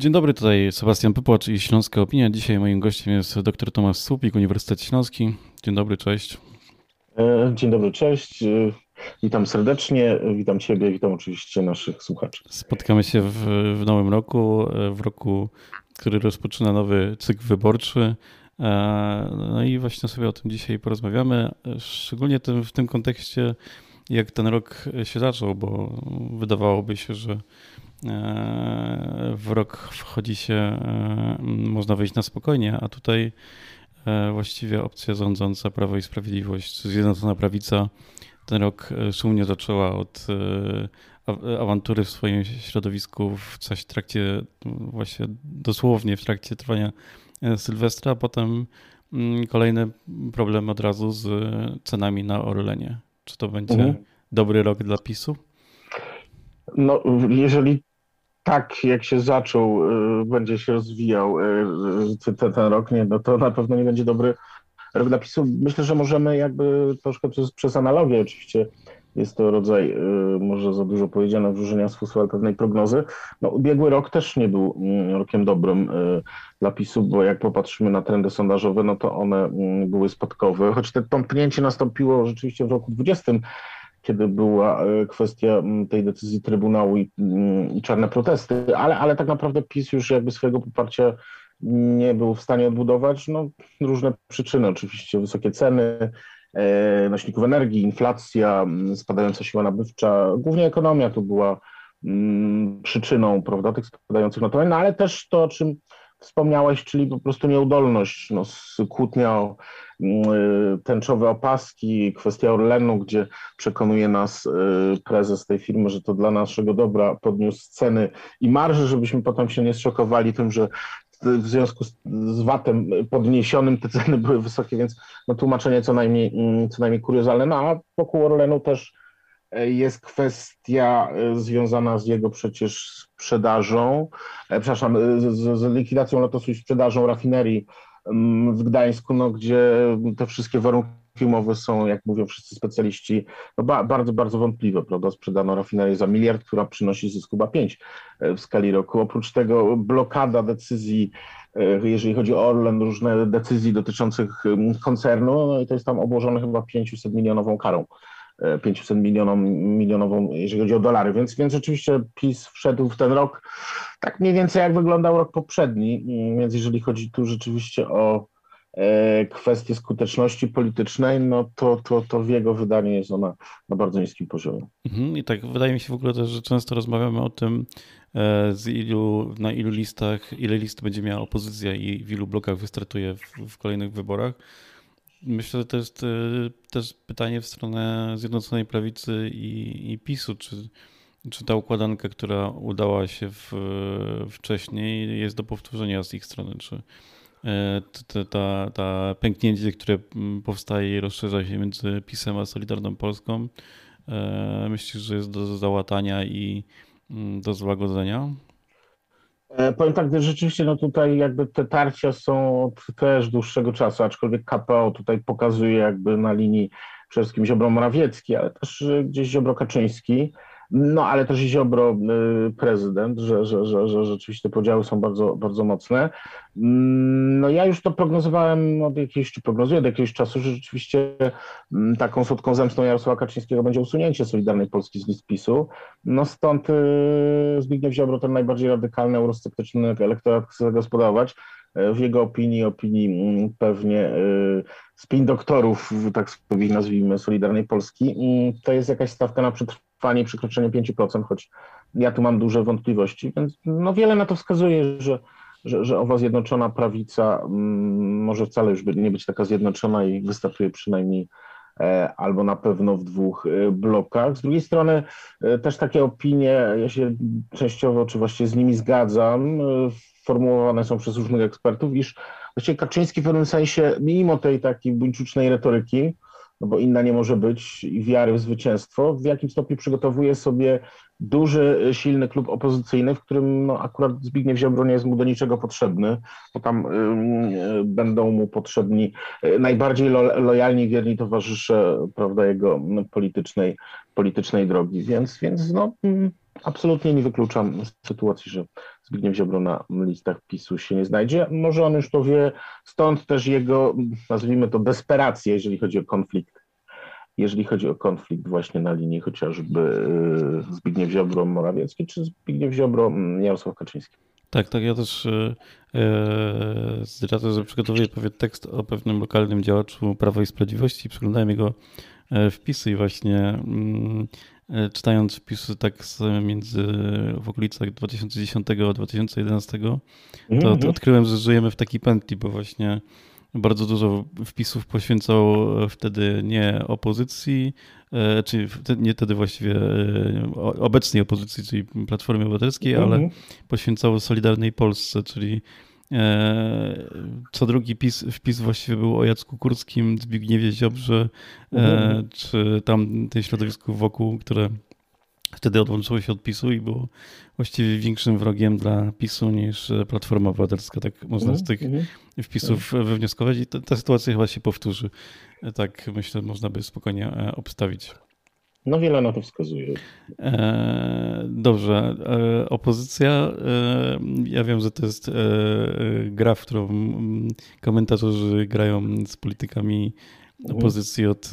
Dzień dobry, tutaj Sebastian Pypłacz i Śląska Opinia. Dzisiaj moim gościem jest dr Tomasz Słupik, Uniwersytet Śląski. Dzień dobry, cześć. E, dzień dobry, cześć. E, witam serdecznie, witam Ciebie, witam oczywiście naszych słuchaczy. Spotkamy się w, w nowym roku, e, w roku, który rozpoczyna nowy cykl wyborczy. No i właśnie sobie o tym dzisiaj porozmawiamy, szczególnie tym, w tym kontekście, jak ten rok się zaczął, bo wydawałoby się, że w rok wchodzi się, można wejść na spokojnie, a tutaj właściwie opcja rządząca Prawo i Sprawiedliwość, Zjednoczona Prawica, ten rok szumnie zaczęła od awantury w swoim środowisku w coś trakcie, właśnie dosłownie w trakcie trwania Sylwestra, a potem kolejny problem od razu z cenami na Orlenie. Czy to będzie mhm. dobry rok dla PiSu? No, jeżeli tak jak się zaczął, y, będzie się rozwijał y, y, ten, ten rok, nie, no to na pewno nie będzie dobry rok dla PiSu. Myślę, że możemy jakby troszkę przez, przez analogię oczywiście jest to rodzaj, może za dużo powiedziane, wróżenia z fusfu, ale pewnej prognozy. No, ubiegły rok też nie był mm, rokiem dobrym dla PiSu, bo jak popatrzymy na trendy sondażowe, no to one mm, były spadkowe, choć to tąpnięcie nastąpiło rzeczywiście w roku 20 kiedy była e, kwestia tej decyzji Trybunału i, i czarne protesty, ale, ale tak naprawdę PiS już jakby swojego poparcia nie był w stanie odbudować. No, różne przyczyny, oczywiście wysokie ceny e, nośników energii, inflacja, spadająca siła nabywcza, głównie ekonomia tu była przyczyną prawda, tych spadających notowań, no ale też to, o czym wspomniałeś, czyli po prostu nieudolność, no, kłótnia o y, tęczowe opaski, kwestia Orlenu, gdzie przekonuje nas y, prezes tej firmy, że to dla naszego dobra podniósł ceny i marże, żebyśmy potem się nie zszokowali tym, że w związku z, VAT-em podniesionym te ceny były wysokie, więc no, tłumaczenie co najmniej, mm, co najmniej kuriozalne. No a wokół Orlenu też jest kwestia e, związana z jego przecież sprzedażą, e, przepraszam, z, z likwidacją lotosu i sprzedażą rafinerii mm, w Gdańsku, no, gdzie te wszystkie warunki umowy są, jak mówią wszyscy specjaliści, no ba, bardzo, bardzo wątpliwe, prawda? Sprzedano rafinerię za miliard, która przynosi zysk chyba 5 w skali roku. Oprócz tego blokada decyzji, jeżeli chodzi o Orlen, różne decyzji dotyczących mm, koncernu, no i to jest tam obłożone chyba 500 milionową karą 500 milionom, milionową, jeżeli chodzi o dolary. Więc, więc rzeczywiście PiS wszedł w ten rok tak mniej więcej jak wyglądał rok poprzedni. Więc jeżeli chodzi tu rzeczywiście o e, kwestie skuteczności politycznej, no to, to, to w jego wydaniu jest ona na bardzo niskim poziomie. Mhm, I tak wydaje mi się w ogóle też, że często rozmawiamy o tym, e, z ilu, na ilu listach, ile list będzie miała opozycja i w ilu blokach wystartuje w, w kolejnych wyborach. Myślę, że to jest e, też pytanie w stronę Zjednoczonej Prawicy i, i PiSu, czy, czy ta układanka, która udała się w, wcześniej, jest do powtórzenia z ich strony, czy e, ta, ta, ta pęknięcie, które powstaje i rozszerza się między PiSem a Solidarną Polską, e, myślisz, że jest do załatania i do złagodzenia? E, powiem tak, że rzeczywiście no tutaj jakby te tarcia są od też dłuższego czasu, aczkolwiek KPO tutaj pokazuje jakby na linii przede wszystkim Ziobro Morawiecki, ale też gdzieś Ziobro Kaczyński. No ale też Ziobro y, prezydent, że, że, że, że rzeczywiście te podziały są bardzo, bardzo mocne. Mm, no ja już to prognozowałem od jakiegoś, czy prognozuję od jakiegoś czasu, że rzeczywiście mm, taką słodką zemstą Jarosława Kaczyńskiego będzie usunięcie Solidarnej Polski z list PiSu. No stąd y, Zbigniew Ziobro, ten najbardziej radykalny, eurosceptyczny elektorat chce zagospodarować w jego opinii, opinii mm, pewnie y, spin doktorów, tak sobie nazwijmy, Solidarnej Polski, to jest jakaś stawka na przetrwanie, przekroczenie 5%, choć ja tu mam duże wątpliwości, więc no wiele na to wskazuje, że, że, że owa zjednoczona prawica mm, może wcale już nie być taka zjednoczona i wystartuje przynajmniej e, albo na pewno w dwóch e, blokach. Z drugiej strony e, też takie opinie, ja się częściowo, czy właściwie z nimi zgadzam, formułowane są przez różnych ekspertów, iż właściwie Kaczyński w pewnym sensie, mimo tej takiej buńczucznej retoryki, no bo inna nie może być i wiary w zwycięstwo, w jakim stopniu przygotowuje sobie duży, silny klub opozycyjny, w którym no, akurat Zbigniew Ziobro nie jest mu do niczego potrzebny, bo tam y, będą mu potrzebni y, najbardziej lo, lojalni, wierni towarzysze prawda, jego politycznej, politycznej drogi. Więc, więc no, Absolutnie nie wykluczam sytuacji, że Zbigniew Ziobro na listach PiSu się nie znajdzie. Może on już to wie, stąd też jego, nazwijmy to, desperację, jeżeli chodzi o konflikt. Jeżeli chodzi o konflikt właśnie na linii chociażby y, Zbigniew Ziobro Morawiecki, czy Zbigniew Ziobro mm, Jarosław Kaczyński. Tak, tak, ja też e, zdradzę, że przygotowuję pewien tekst o pewnym lokalnym działaczu Prawa i Sprawiedliwości. Przeglądałem jego e, wpisy i właśnie mm, E, czytając wpisy tak między w okolicach 2010-2011, to, to mhm. odkryłem, że żyjemy w takiej pętli, bo właśnie bardzo dużo wpisów poświęcał wtedy nie opozycji, e, czy nie wtedy właściwie e, obecnej opozycji, czyli Platformie Obywatelskiej, ale mhm. poświęcało Solidarnej Polsce, czyli E, co drugi pis, wpis właściwie był o Jacku Kurskim, Zbigniewie Ziobrze, e, mhm. czy tam tej środowisku wokół, które wtedy odłączyło się od PiSu i było właściwie większym wrogiem dla PiSu niż Platforma Obywatelska. Tak można z mhm, tych mhm. wpisów wywnioskować i ta, ta sytuacja chyba się powtórzy. Tak myślę, można by spokojnie e, obstawić. No wiele na to wskazuje. E, dobrze. E, opozycja. E, ja wiem, że to jest gra, w którą komentatorzy grają z politykami opozycji od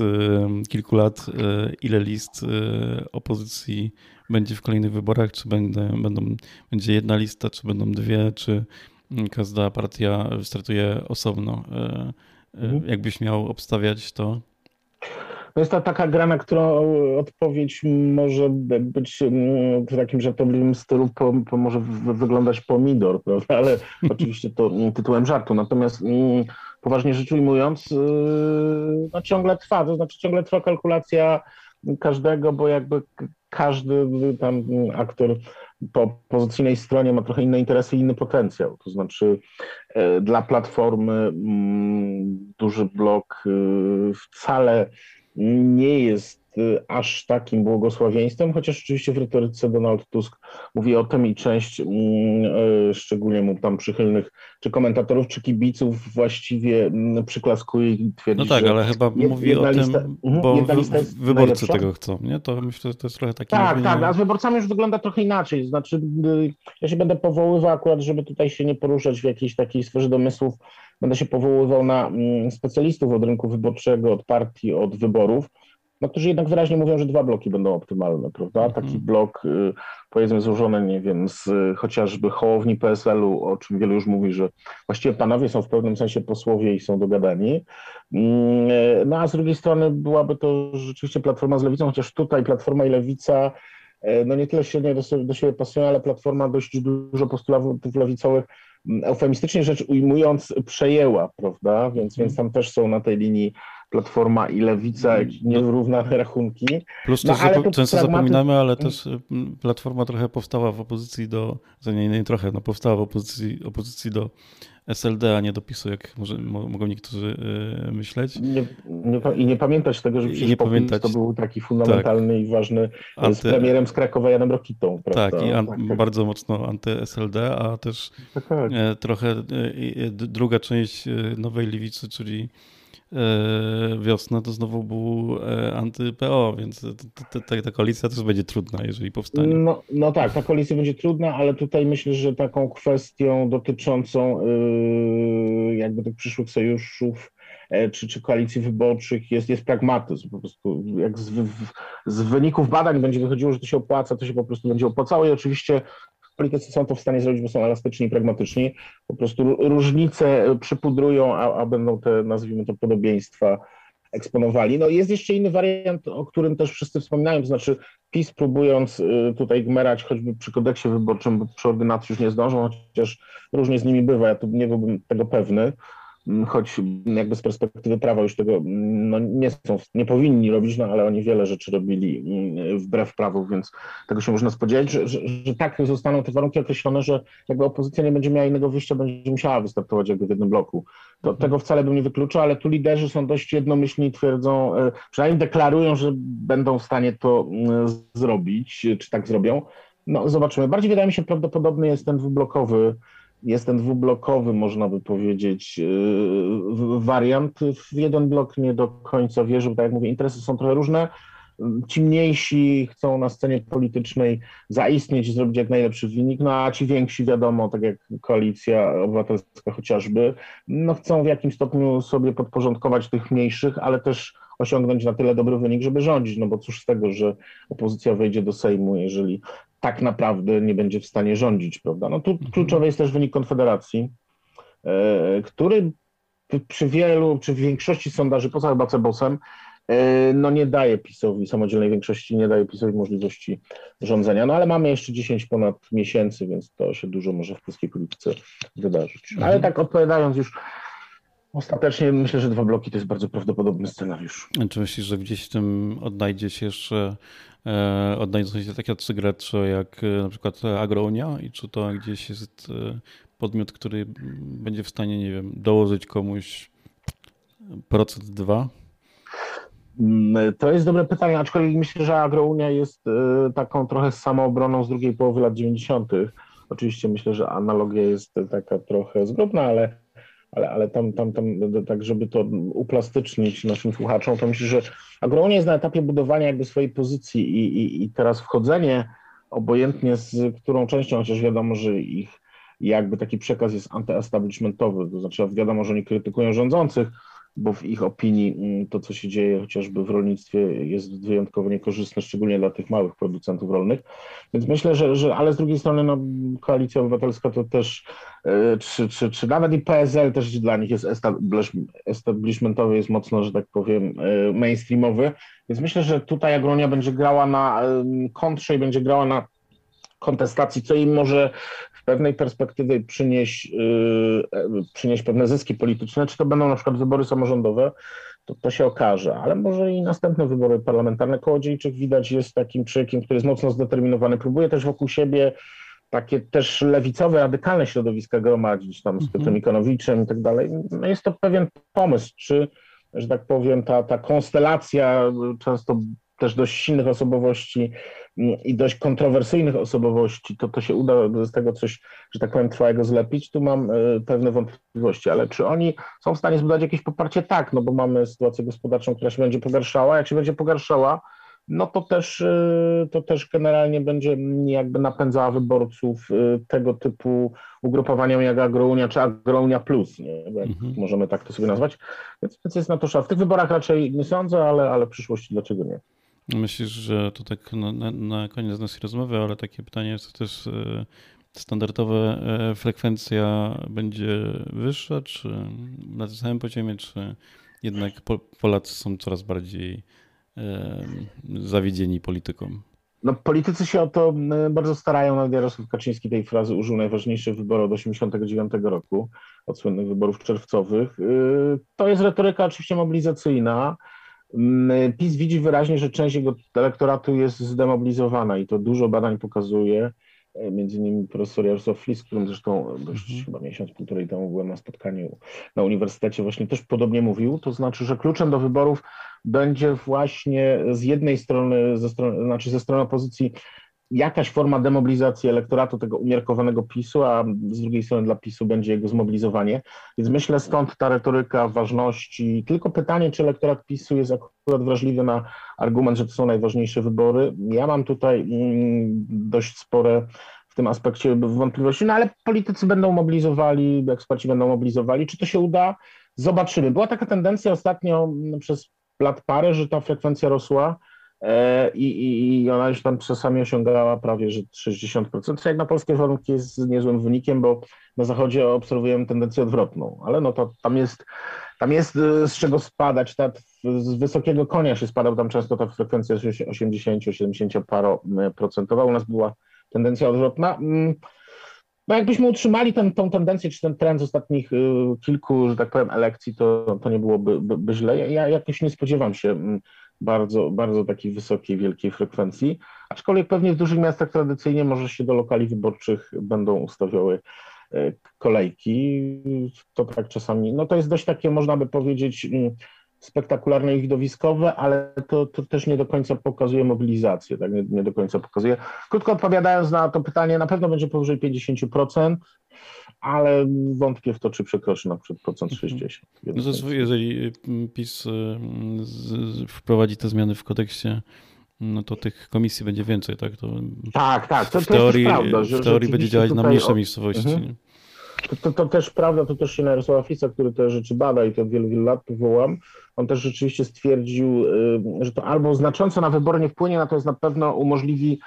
kilku lat. Ile list opozycji będzie w kolejnych wyborach? Czy będą, będą, będzie jedna lista, czy będą dwie, czy każda partia startuje osobno? Mhm. Jakbyś miał obstawiać to? To jest ta taka gra, na którą odpowiedź może być w takim żartobliwym stylu, po, po może wyglądać pomidor, prawda? Ale oczywiście to tytułem żartu. Natomiast mm, poważnie rzecz ujmując, yy, no ciągle trwa, to znaczy ciągle trwa kalkulacja każdego, bo jakby każdy tam aktor po opozycyjnej stronie ma trochę inne interesy i inny potencjał. To znaczy e, dla Platformy mm, duży blok y, wcale nie jest y, aż takim błogosławieństwem, chociaż oczywiście w retoryce Donald Tusk mówi o tym i część mm, y, szczególnie mu tam przychylnych czy komentatorów, czy kibiców właściwie mm, przyklaskuje i twierdzi, No tak, ale chyba mówi o tym, lista, mhm, bo wyborcy najlepsza. tego chcą, nie? To myślę, że to jest trochę takie... Tak, mówienie... tak, a z wyborcami już wygląda trochę inaczej, znaczy y, ja się będę powoływał akurat, żeby tutaj się nie poruszać w jakiejś takiej sferze domysłów, Będę się powoływał na mm, specjalistów od rynku wyborczego, od partii, od wyborów, no, którzy jednak wyraźnie mówią, że dwa bloki będą optymalne, prawda? Mhm. Taki blok, y, powiedzmy, złożony, nie wiem, z chociażby Hołowni PSL-u, o czym wielu już mówi, że właściwie panowie są w pewnym sensie posłowie i są dogadani. Mm, no a z drugiej strony byłaby to rzeczywiście Platforma z Lewicą, chociaż tutaj Platforma i Lewica no nie tyle silnie do, do siebie pasują, ale Platforma dość dużo postulatów lewicowych eufemistycznie rzecz ujmując, przejęła, prawda? Więc, więc tam też są na tej linii Platforma i Lewica, mm, niewyrównane rachunki. Plus no, ale często pragmaty... zapominamy, ale też y, Platforma trochę powstała w opozycji do, nie, nie trochę, no powstała w opozycji, opozycji do SLD, a nie do PiSu, jak może, mogą niektórzy y, myśleć. Nie, nie, I nie pamiętać tego, że przecież nie pamiętać. to był taki fundamentalny tak. i ważny Anty... z premierem z Krakowa Janem Rokitą. Prawda? Tak, i an... tak, tak. bardzo mocno anty-SLD, a też tak, tak. E, trochę e, druga część e, Nowej Lewicy, czyli E, wiosna to znowu był e, anty-PO, więc ta, ta, ta, koalicja też będzie trudna, jeżeli powstanie. No, no tak, ta koalicja będzie trudna, ale tutaj myślę, że taką kwestią dotyczącą yy, jakby tych przyszłych sojuszów czy, czy koalicji wyborczych jest, jest pragmatyzm. Po prostu jak z, z wyników badań będzie wychodziło, że to się opłaca, to się po prostu będzie opłacało i oczywiście politycy są to w stanie zrobić, bo są elastyczni i pragmatyczni. Po prostu różnice przypudrują, a, a będą te, nazwijmy to, podobieństwa eksponowali. No jest jeszcze inny wariant, o którym też wszyscy wspominają, to znaczy PiS próbując y, tutaj gmerać choćby przy kodeksie wyborczym, bo przy ordynacji już nie zdążą, chociaż różnie z nimi bywa, ja tu nie byłbym tego pewny, choć jakby z perspektywy prawa już tego mm, no, nie są, nie powinni robić, no ale oni wiele rzeczy robili mm, wbrew prawu, więc tego się można spodziewać, że, że, że tak zostaną te warunki określone, że jakby opozycja nie będzie miała innego wyjścia, będzie musiała wystartować jakby w jednym bloku. To, mhm. Tego wcale bym nie wykluczał, ale tu liderzy są dość jednomyślni i twierdzą, e, przynajmniej deklarują, że będą w stanie to zrobić, czy tak zrobią. No zobaczymy. Bardziej wydaje mi się prawdopodobny jest ten dwublokowy jest ten dwublokowy, można by powiedzieć, yy, wariant. W jeden blok nie do końca wierzę, bo tak jak mówię, interesy są trochę różne. ci mniejsi chcą na scenie politycznej zaistnieć, zrobić jak najlepszy wynik, no a ci więksi, wiadomo, tak jak koalicja obywatelska chociażby, no chcą w jakimś stopniu sobie podporządkować tych mniejszych, ale też osiągnąć na tyle dobry wynik, żeby rządzić, no bo cóż z tego, że opozycja wejdzie do Sejmu, jeżeli tak naprawdę nie będzie w stanie rządzić, prawda? No tu mhm. kluczowy jest też wynik Konfederacji, e, który przy wielu, przy większości sondaży, poza chyba Cebosem, e, no nie daje PiSowi, samodzielnej większości nie daje PiSowi możliwości rządzenia. No ale mamy jeszcze 10 ponad miesięcy, więc to się dużo może w polskiej polityce wydarzyć. Ale mhm. tak odpowiadając już Ostatecznie myślę, że dwa bloki to jest bardzo prawdopodobny scenariusz. Czy myślisz, że gdzieś w tym odnajdzie się jeszcze e, odnajdą się takie gracze jak e, na przykład Agrounia i czy to gdzieś jest e, podmiot, który będzie w stanie, nie wiem, dołożyć komuś procent dwa? Mm, to jest dobre pytanie, aczkolwiek myślę, że Agrounia jest taką trochę samoobroną z drugiej połowy lat 90. Oczywiście myślę, że analogia jest taka trochę zgrubna, ale ale, ale tam, tam, tam, tak żeby to uplastycznić naszym słuchaczom, to myślę, że Agronia jest na etapie budowania jakby swojej pozycji i, i, i teraz wchodzenie, obojętnie z którą częścią, chociaż wiadomo, że ich jakby taki przekaz jest antyestablishmentowy, to znaczy wiadomo, że oni krytykują rządzących, bo w ich opinii mm, to, co się dzieje chociażby w rolnictwie, jest wyjątkowo niekorzystne, szczególnie dla tych małych producentów rolnych. Więc myślę, że, że ale z drugiej strony no, Koalicja Obywatelska to też, e, czy, czy, czy nawet i PSL też dla nich jest establishmentowy, jest mocno, że tak powiem, e, mainstreamowy. Więc myślę, że tutaj Agronia będzie grała na kontrze i będzie grała na kontestacji, co im może pewnej perspektywy przynieść, yy, przynieść pewne zyski polityczne, czy to będą na przykład wybory samorządowe, to, to się okaże, ale może i następne wybory parlamentarne. Kołodziejczyk widać jest takim człowiekiem, który jest mocno zdeterminowany, próbuje też wokół siebie takie też lewicowe, radykalne środowiska gromadzić, tam z mhm. Piotrem Ikonowiczem i tak dalej. No jest to pewien pomysł, czy, że tak powiem, ta, ta konstelacja często też dość silnych osobowości i dość kontrowersyjnych osobowości, to to się uda z tego coś, że tak powiem, trwałego zlepić, tu mam e, pewne wątpliwości, ale czy oni są w stanie zbudować jakieś poparcie? Tak, no bo mamy sytuację gospodarczą, która się będzie pogarszała, jak się będzie pogarszała, no to też, e, to też generalnie będzie jakby napędzała wyborców e, tego typu ugrupowaniom jak Agrounia czy Agrounia Plus, nie? Mhm. możemy tak to sobie nazwać, więc, więc jest na to szans. W tych wyborach raczej nie sądzę, ale, ale w przyszłości dlaczego nie? Myślisz, że to tak na, na, na koniec naszej rozmowy, ale takie pytanie jest też e, standardowe e, frekwencja będzie wyższa, czy na tym samym poziomie, czy jednak Polacy są coraz bardziej e, zawiedzieni polityką? No, politycy się o to bardzo starają, nawet Jarosław Kaczyński tej frazy użył najważniejsze wybory od 1989 roku, od słynnych wyborów czerwcowych. To jest retoryka oczywiście mobilizacyjna, PiS widzi wyraźnie, że część jego elektoratu jest zdemobilizowana i to dużo badań pokazuje. E, między innymi profesor Jarosław Flis, którym zresztą dość mm. chyba miesiąc, półtorej temu byłem na spotkaniu na uniwersytecie, właśnie też podobnie mówił. To znaczy, że kluczem do wyborów będzie właśnie z jednej strony, ze strony, znaczy ze strony opozycji jakaś forma demobilizacji elektoratu tego umiarkowanego PiSu, a z drugiej strony dla PiSu będzie jego zmobilizowanie. Więc myślę stąd ta retoryka ważności. Tylko pytanie, czy elektorat PiSu jest akurat wrażliwy na argument, że to są najważniejsze wybory. Ja mam tutaj mm, dość spore w tym aspekcie wątpliwości, no ale politycy będą mobilizowali, eksperci będą mobilizowali. Czy to się uda? Zobaczymy. Była taka tendencja ostatnio przez lat parę, że ta frekwencja rosła E, i, i ona już tam czasami osiągała prawie że 60%, co jak na polskie warunki jest niezłym wynikiem, bo na zachodzie obserwujemy tendencję odwrotną, ale no to tam jest, tam jest e, z czego spadać, z wysokiego konia się spadał, tam często. Ta frekwencja jest 80-70 paro procentowa, u nas była tendencja odwrotna. Mm, no jakbyśmy utrzymali ten, tą tendencję, czy ten trend z ostatnich y, kilku, że tak powiem, elekcji, to, to nie byłoby by, by źle. Ja jakoś nie spodziewam się mm, bardzo, bardzo takiej wysokiej, wielkiej frekwencji, aczkolwiek pewnie w dużych miastach tradycyjnie może się do lokali wyborczych będą ustawiały e, kolejki. To tak czasami, no to jest dość takie, można by powiedzieć, mm, spektakularne i widowiskowe, ale to, to też nie do końca pokazuje mobilizację, tak? nie, nie do końca pokazuje. Krótko odpowiadając na to pytanie, na pewno będzie powyżej 50%. Ale wątpię w to, czy przekroczy na przykład procent 60. Mhm. No to jeżeli PiS wprowadzi te zmiany w kodeksie no to tych komisji będzie więcej, tak? To tak, tak. To, w teorii, to prawda, w teorii będzie działać na mniejsze miejscowości. Mhm. To, to, to, też prawda, to też się Jarosława Fica, który te rzeczy bada i to od wielu, wielu lat powołam, on też rzeczywiście stwierdził, y, że to albo znacząco na wybory nie wpłynie, natomiast na pewno umożliwi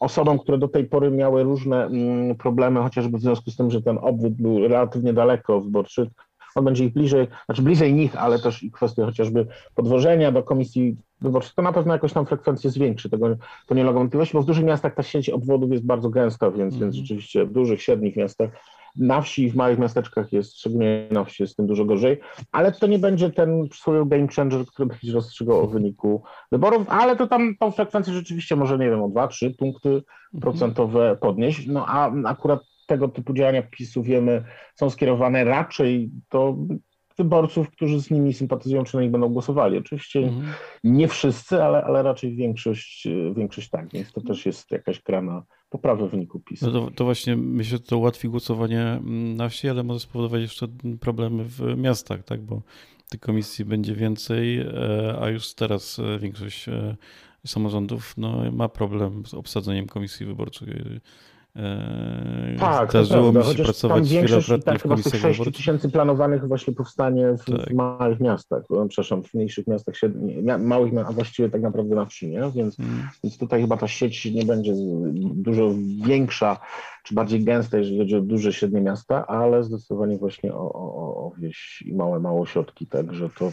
osobom, które do tej pory miały różne mm, problemy, chociażby w związku z tym, że ten obwód był relatywnie daleko wyborczy, on będzie ich bliżej, znaczy bliżej nich, ale też i kwestia chociażby podwożenia do komisji wyborczych, to na pewno jakoś tam frekwencję zwiększy, tego to nie mogę wątpliwości, bo w dużych miastach ta sieć obwodów jest bardzo gęsta, więc, mm. więc rzeczywiście w dużych, średnich miastach na wsi i w małych miasteczkach jest, szczególnie na wsi jest z tym dużo gorzej, ale to nie będzie ten swój game changer, który będzie rozstrzygał o wyniku wyborów, ale to tam tą frekwencję rzeczywiście może, nie wiem, o 2-3 punkty mhm. procentowe podnieść. No a akurat tego typu działania PiSu wiemy są skierowane raczej do wyborców, którzy z nimi sympatyzują, czy na nich będą głosowali. Oczywiście mhm. nie wszyscy, ale, ale raczej większość, większość tak, więc to też jest jakaś gra na poprawę wyniku PiSu. No to, to, właśnie myślę, że to ułatwi głosowanie na wsi, ale może spowodować jeszcze problemy w miastach, tak, bo tych komisji będzie więcej, e, a już teraz e, większość e, samorządów no, ma problem z obsadzeniem komisji wyborczych tak, Zdarzyło mi się pracować wielokrotnie tak, w komisjach tych 6 tysięcy planowanych właśnie powstanie w, tak. w, małych miastach, przepraszam, w mniejszych miastach, małych, a właściwie tak naprawdę na wsi, nie? Więc, hmm. więc tutaj chyba ta sieć nie będzie dużo większa, czy bardziej gęsta, jeżeli chodzi o duże, średnie miasta, ale zdecydowanie właśnie o, o, o wieś i małe, małe ośrodki, także to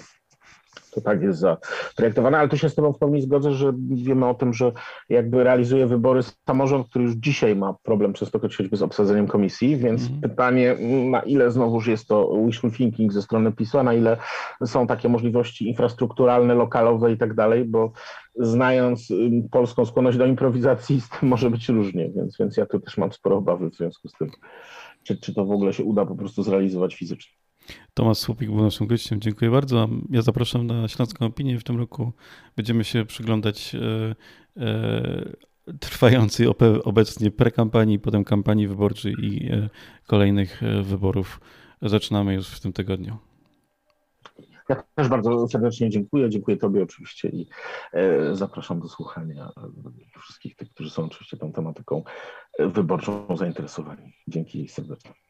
to tak jest zaprojektowane, ale tu się z Tobą w pełni zgodzę, że wiemy o tym, że jakby realizuje wybory samorząd, który już dzisiaj ma problem często choćby z obsadzeniem komisji, więc mm. pytanie, na ile znowuż jest to wishful thinking ze strony PiSu, a na ile są takie możliwości infrastrukturalne, lokalowe i tak dalej, bo znając polską skłonność do improwizacji, z tym może być różnie, więc, więc ja tu też mam sporo obawy w związku z tym, czy, czy to w ogóle się uda po prostu zrealizować fizycznie. Tomasz Słupik był naszym gościem. Dziękuję bardzo. Ja zapraszam na Śląską Opinię. W tym roku będziemy się przyglądać e, e, trwającej obecnie prekampanii, potem kampanii wyborczej i e, kolejnych wyborów. Zaczynamy już w tym tygodniu. Ja też bardzo serdecznie dziękuję. Dziękuję Tobie oczywiście i zapraszam do słuchania wszystkich tych, którzy są oczywiście tą tematyką wyborczą zainteresowani. Dzięki serdecznie.